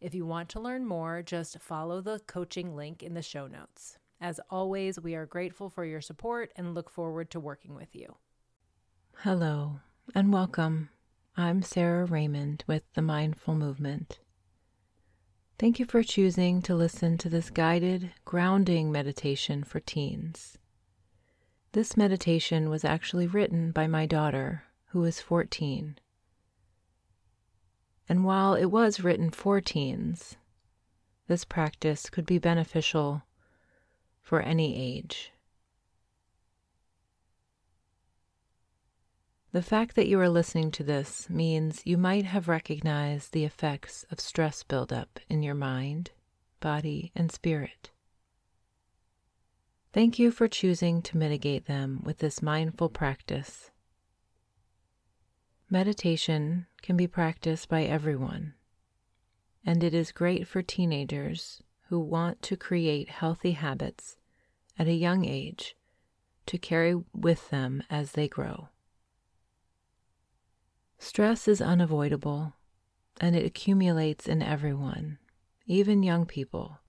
If you want to learn more, just follow the coaching link in the show notes. As always, we are grateful for your support and look forward to working with you. Hello and welcome. I'm Sara Raymond with the Mindful Movement. Thank you for choosing to listen to this guided, grounding meditation for teens. This meditation was actually written by my daughter, who is 14 and while it was written for teens, this practice could be beneficial for any age. The fact that you are listening to this means you might have recognized the effects of stress buildup in your mind, body, and spirit. Thank you for choosing to mitigate them with this mindful practice Meditation can be practiced by everyone, and it is great for teenagers who want to create healthy habits at a young age to carry with them as they grow. Stress is unavoidable and it accumulates in everyone, even young people.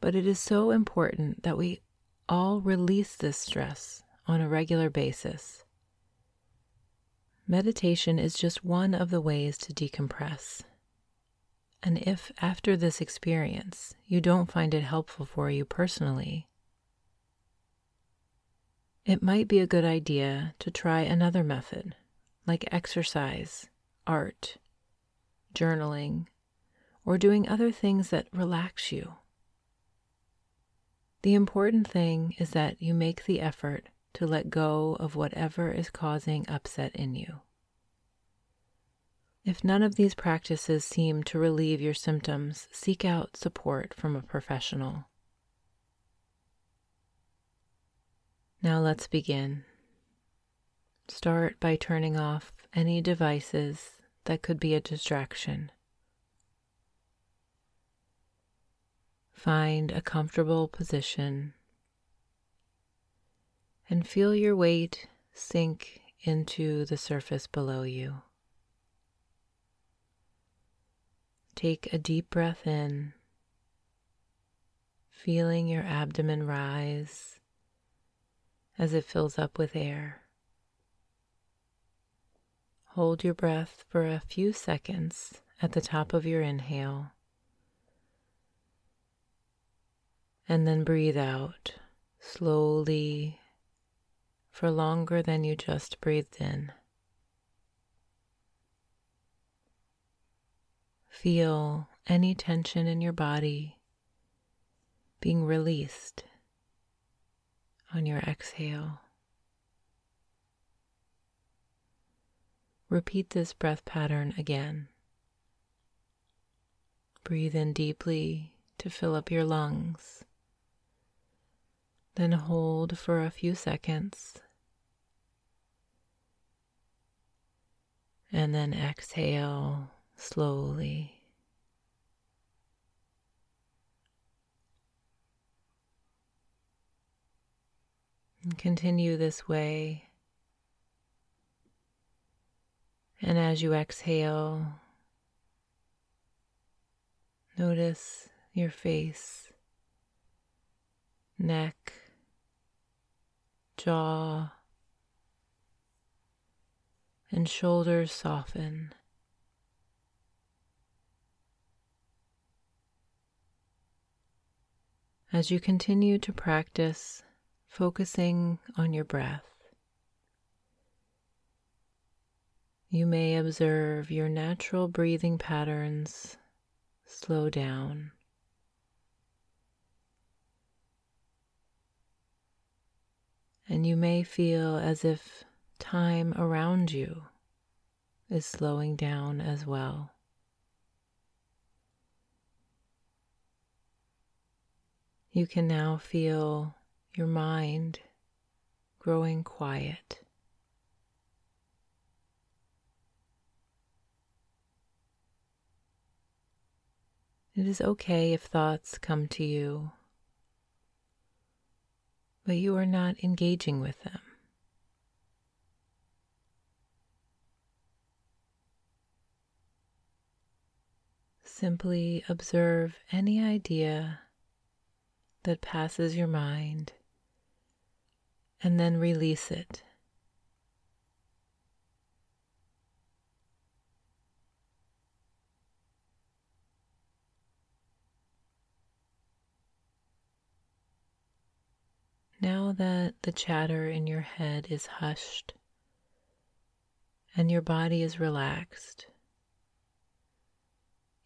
But it is so important that we all release this stress on a regular basis Meditation is just one of the ways to decompress. And if after this experience you don't find it helpful for you personally, it might be a good idea to try another method, like exercise, art, journaling, or doing other things that relax you. The important thing is that you make the effort to let go of whatever is causing upset in you. If none of these practices seem to relieve your symptoms, seek out support from a professional. Now let's begin. Start by turning off any devices that could be a distraction. Find a comfortable position and feel your weight sink into the surface below you. Take a deep breath in, feeling your abdomen rise as it fills up with air. Hold your breath for a few seconds at the top of your inhale, and then breathe out slowly for longer than you just breathed in. Feel any tension in your body being released on your exhale. Repeat this breath pattern again. Breathe in deeply to fill up your lungs. Then hold for a few seconds and then exhale slowly. And continue this way. And as you exhale, notice your face, neck, jaw, and shoulders soften. As you continue to practice focusing on your breath, you may observe your natural breathing patterns slow down. And you may feel as if time around you is slowing down as well. You can now feel your mind growing quiet. It is okay if thoughts come to you, but you are not engaging with them. Simply observe any idea that passes your mind and then release it. Now that the chatter in your head is hushed and your body is relaxed,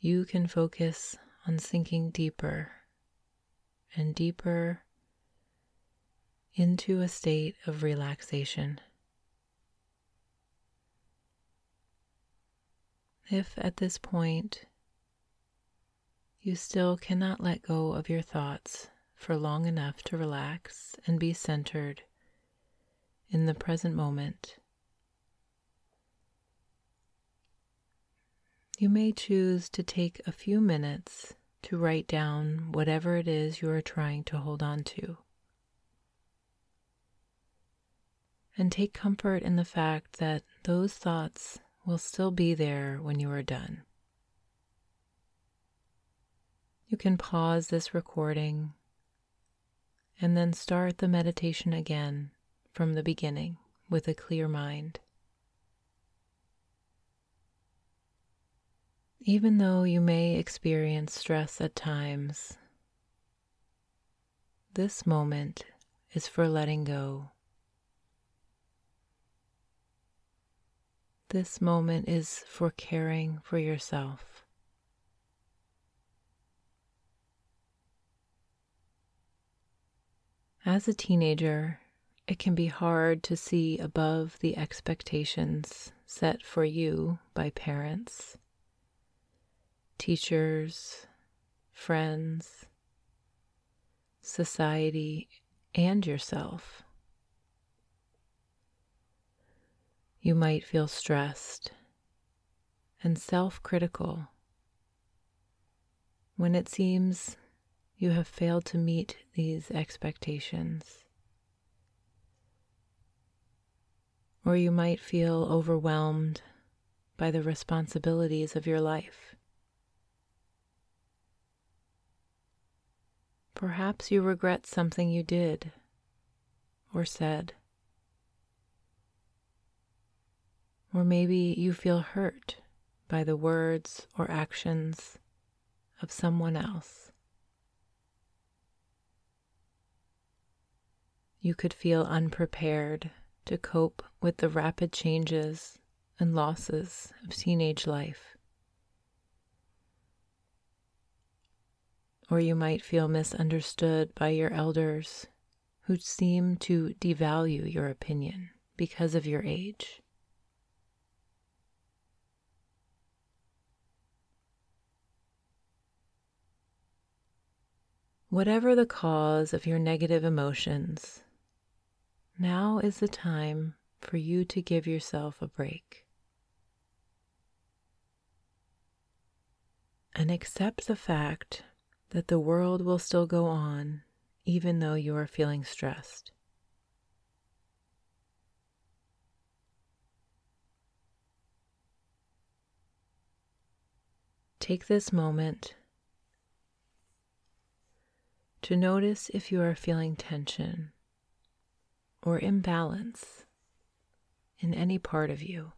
you can focus on sinking deeper and deeper into a state of relaxation. If at this point you still cannot let go of your thoughts, for long enough to relax and be centered in the present moment. You may choose to take a few minutes to write down whatever it is you are trying to hold on to. And take comfort in the fact that those thoughts will still be there when you are done. You can pause this recording and then start the meditation again from the beginning with a clear mind. Even though you may experience stress at times, this moment is for letting go. This moment is for caring for yourself. As a teenager, it can be hard to see above the expectations set for you by parents, teachers, friends, society, and yourself. You might feel stressed and self critical when it seems you have failed to meet these expectations. Or you might feel overwhelmed by the responsibilities of your life. Perhaps you regret something you did or said. Or maybe you feel hurt by the words or actions of someone else. You could feel unprepared to cope with the rapid changes and losses of teenage life. Or you might feel misunderstood by your elders who seem to devalue your opinion because of your age. Whatever the cause of your negative emotions, now is the time for you to give yourself a break. And accept the fact that the world will still go on even though you are feeling stressed. Take this moment to notice if you are feeling tension or imbalance in any part of you.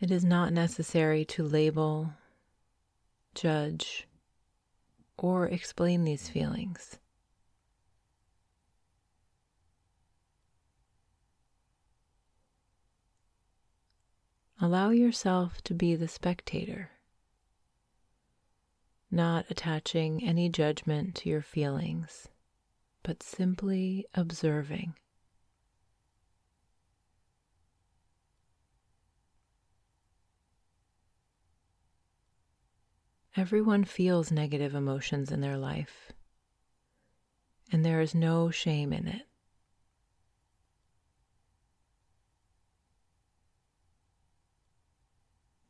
It is not necessary to label, judge, or explain these feelings. Allow yourself to be the spectator not attaching any judgment to your feelings, but simply observing. Everyone feels negative emotions in their life, and there is no shame in it.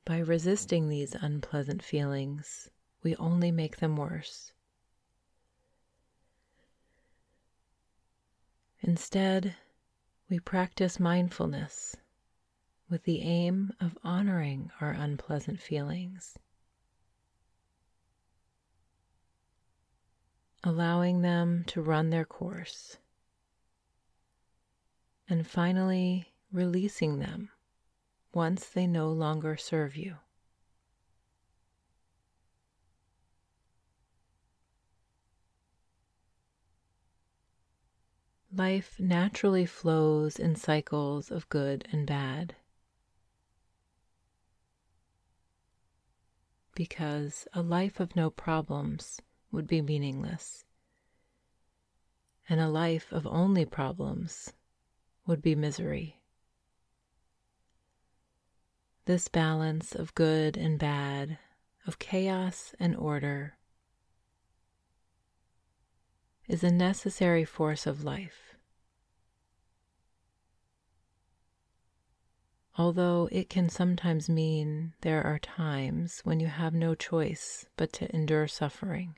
By resisting these unpleasant feelings, we only make them worse. Instead, we practice mindfulness with the aim of honoring our unpleasant feelings, allowing them to run their course, and finally releasing them once they no longer serve you. Life naturally flows in cycles of good and bad. Because a life of no problems would be meaningless, and a life of only problems would be misery. This balance of good and bad, of chaos and order, is a necessary force of life. Although it can sometimes mean there are times when you have no choice but to endure suffering.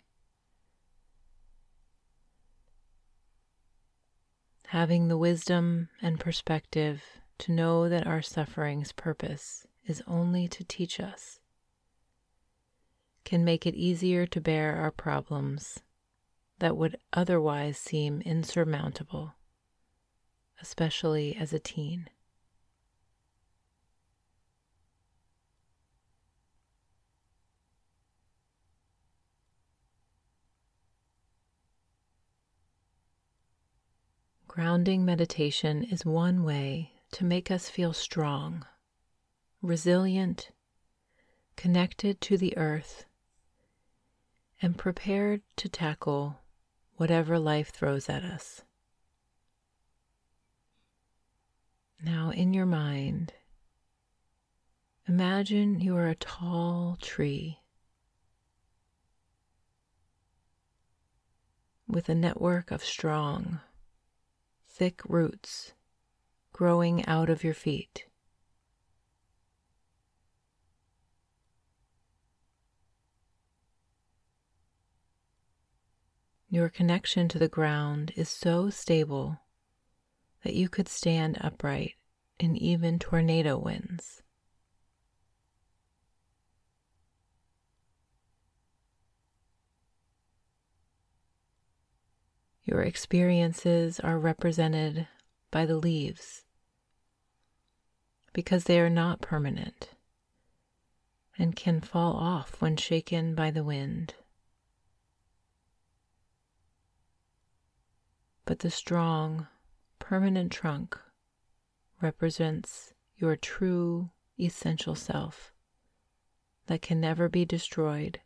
Having the wisdom and perspective to know that our suffering's purpose is only to teach us, can make it easier to bear our problems that would otherwise seem insurmountable, especially as a teen. Grounding meditation is one way to make us feel strong resilient, connected to the earth, and prepared to tackle whatever life throws at us. Now, in your mind, imagine you are a tall tree with a network of strong, thick roots growing out of your feet. Your connection to the ground is so stable that you could stand upright in even tornado winds. Your experiences are represented by the leaves because they are not permanent and can fall off when shaken by the wind. but the strong, permanent trunk represents your true, essential self that can never be destroyed,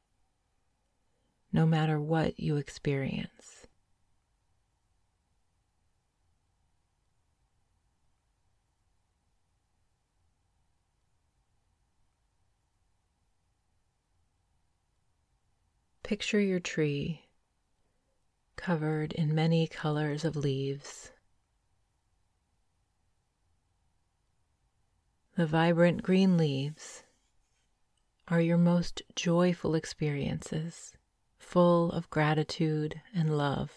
no matter what you experience. Picture your tree covered in many colors of leaves. The vibrant green leaves are your most joyful experiences, full of gratitude and love.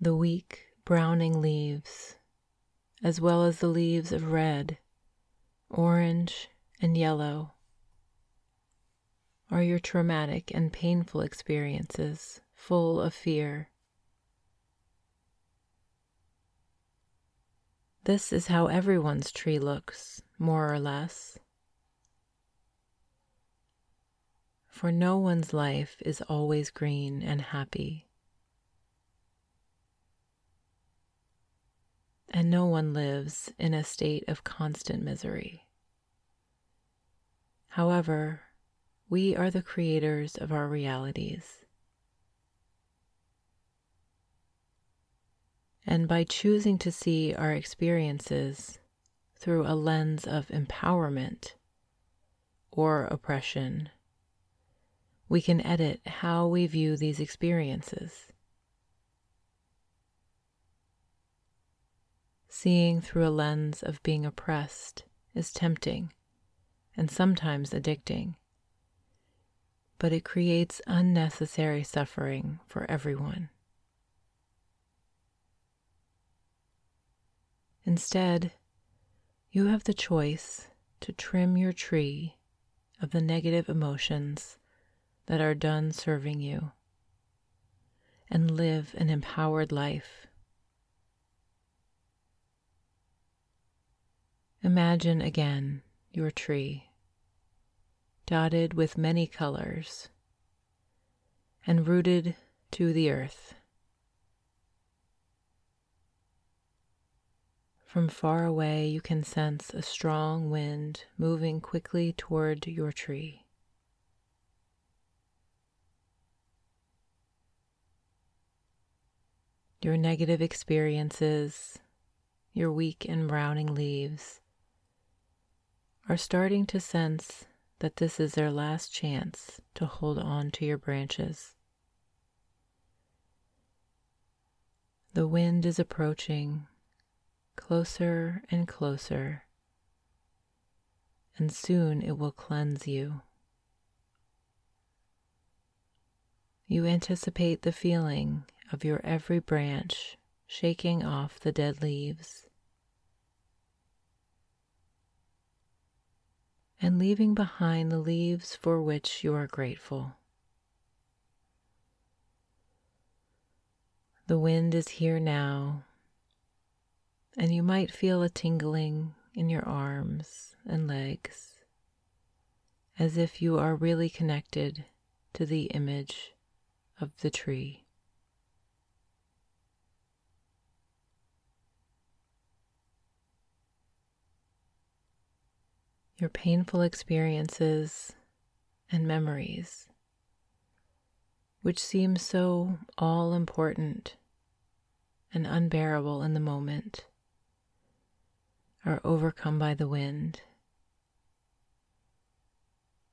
The weak browning leaves, as well as the leaves of red, orange, and yellow, are your traumatic and painful experiences full of fear. This is how everyone's tree looks, more or less. For no one's life is always green and happy. And no one lives in a state of constant misery. However, we are the creators of our realities. And by choosing to see our experiences through a lens of empowerment or oppression. We can edit how we view these experiences. Seeing through a lens of being oppressed is tempting and sometimes addicting, but it creates unnecessary suffering for everyone. Instead, you have the choice to trim your tree of the negative emotions that are done serving you and live an empowered life. Imagine again your tree, dotted with many colors and rooted to the earth. From far away, you can sense a strong wind moving quickly toward your tree. Your negative experiences, your weak and browning leaves, are starting to sense that this is their last chance to hold on to your branches. The wind is approaching closer and closer, and soon it will cleanse you. You anticipate the feeling of your every branch shaking off the dead leaves and leaving behind the leaves for which you are grateful. The wind is here now and you might feel a tingling in your arms and legs as if you are really connected to the image of the tree. Your painful experiences and memories, which seem so all important and unbearable in the moment are overcome by the wind.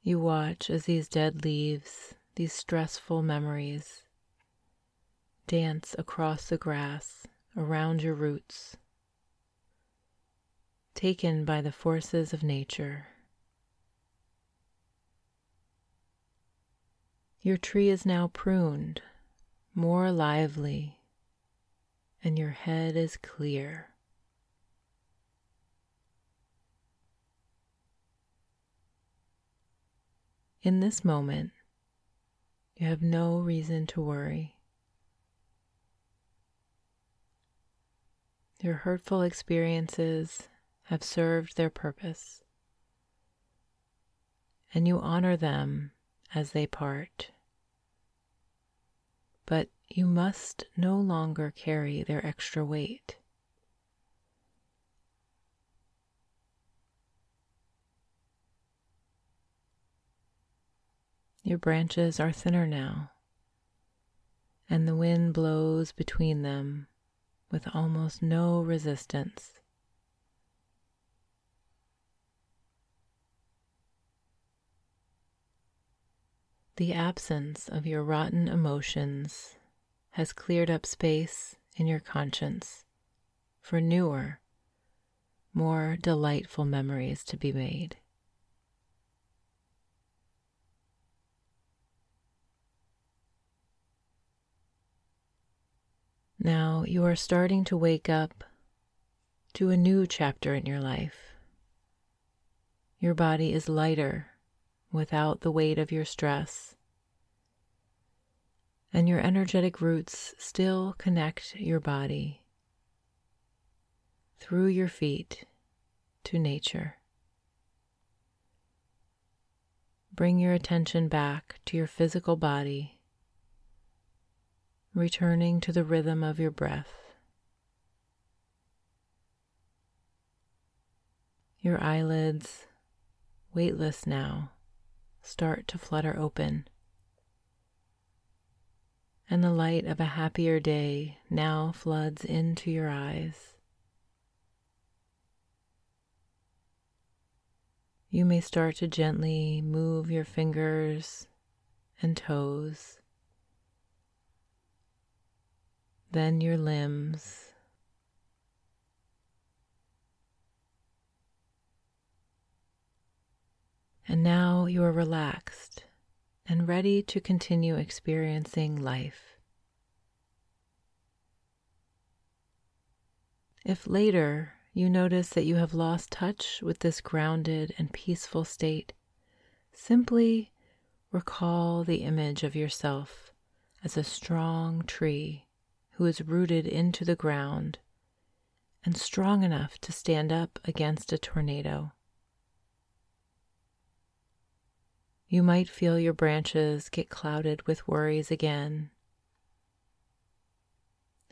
You watch as these dead leaves, these stressful memories, dance across the grass around your roots, taken by the forces of nature. Your tree is now pruned, more lively, and your head is clear. In this moment, you have no reason to worry. Your hurtful experiences have served their purpose, and you honor them as they part. But you must no longer carry their extra weight. Your branches are thinner now, and the wind blows between them with almost no resistance. The absence of your rotten emotions has cleared up space in your conscience for newer, more delightful memories to be made. Now you are starting to wake up to a new chapter in your life. Your body is lighter without the weight of your stress, and your energetic roots still connect your body through your feet to nature. Bring your attention back to your physical body returning to the rhythm of your breath. Your eyelids, weightless now, start to flutter open, and the light of a happier day now floods into your eyes. you may start to gently move your fingers and toes, then your limbs. And now you are relaxed and ready to continue experiencing life. If later you notice that you have lost touch with this grounded and peaceful state, simply recall the image of yourself as a strong tree who is rooted into the ground and strong enough to stand up against a tornado. You might feel your branches get clouded with worries again.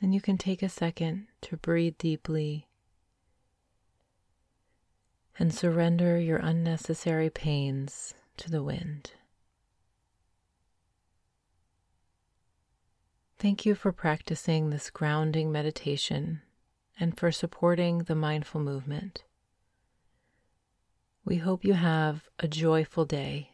And you can take a second to breathe deeply and surrender your unnecessary pains to the wind. Thank you for practicing this grounding meditation and for supporting the mindful movement. We hope you have a joyful day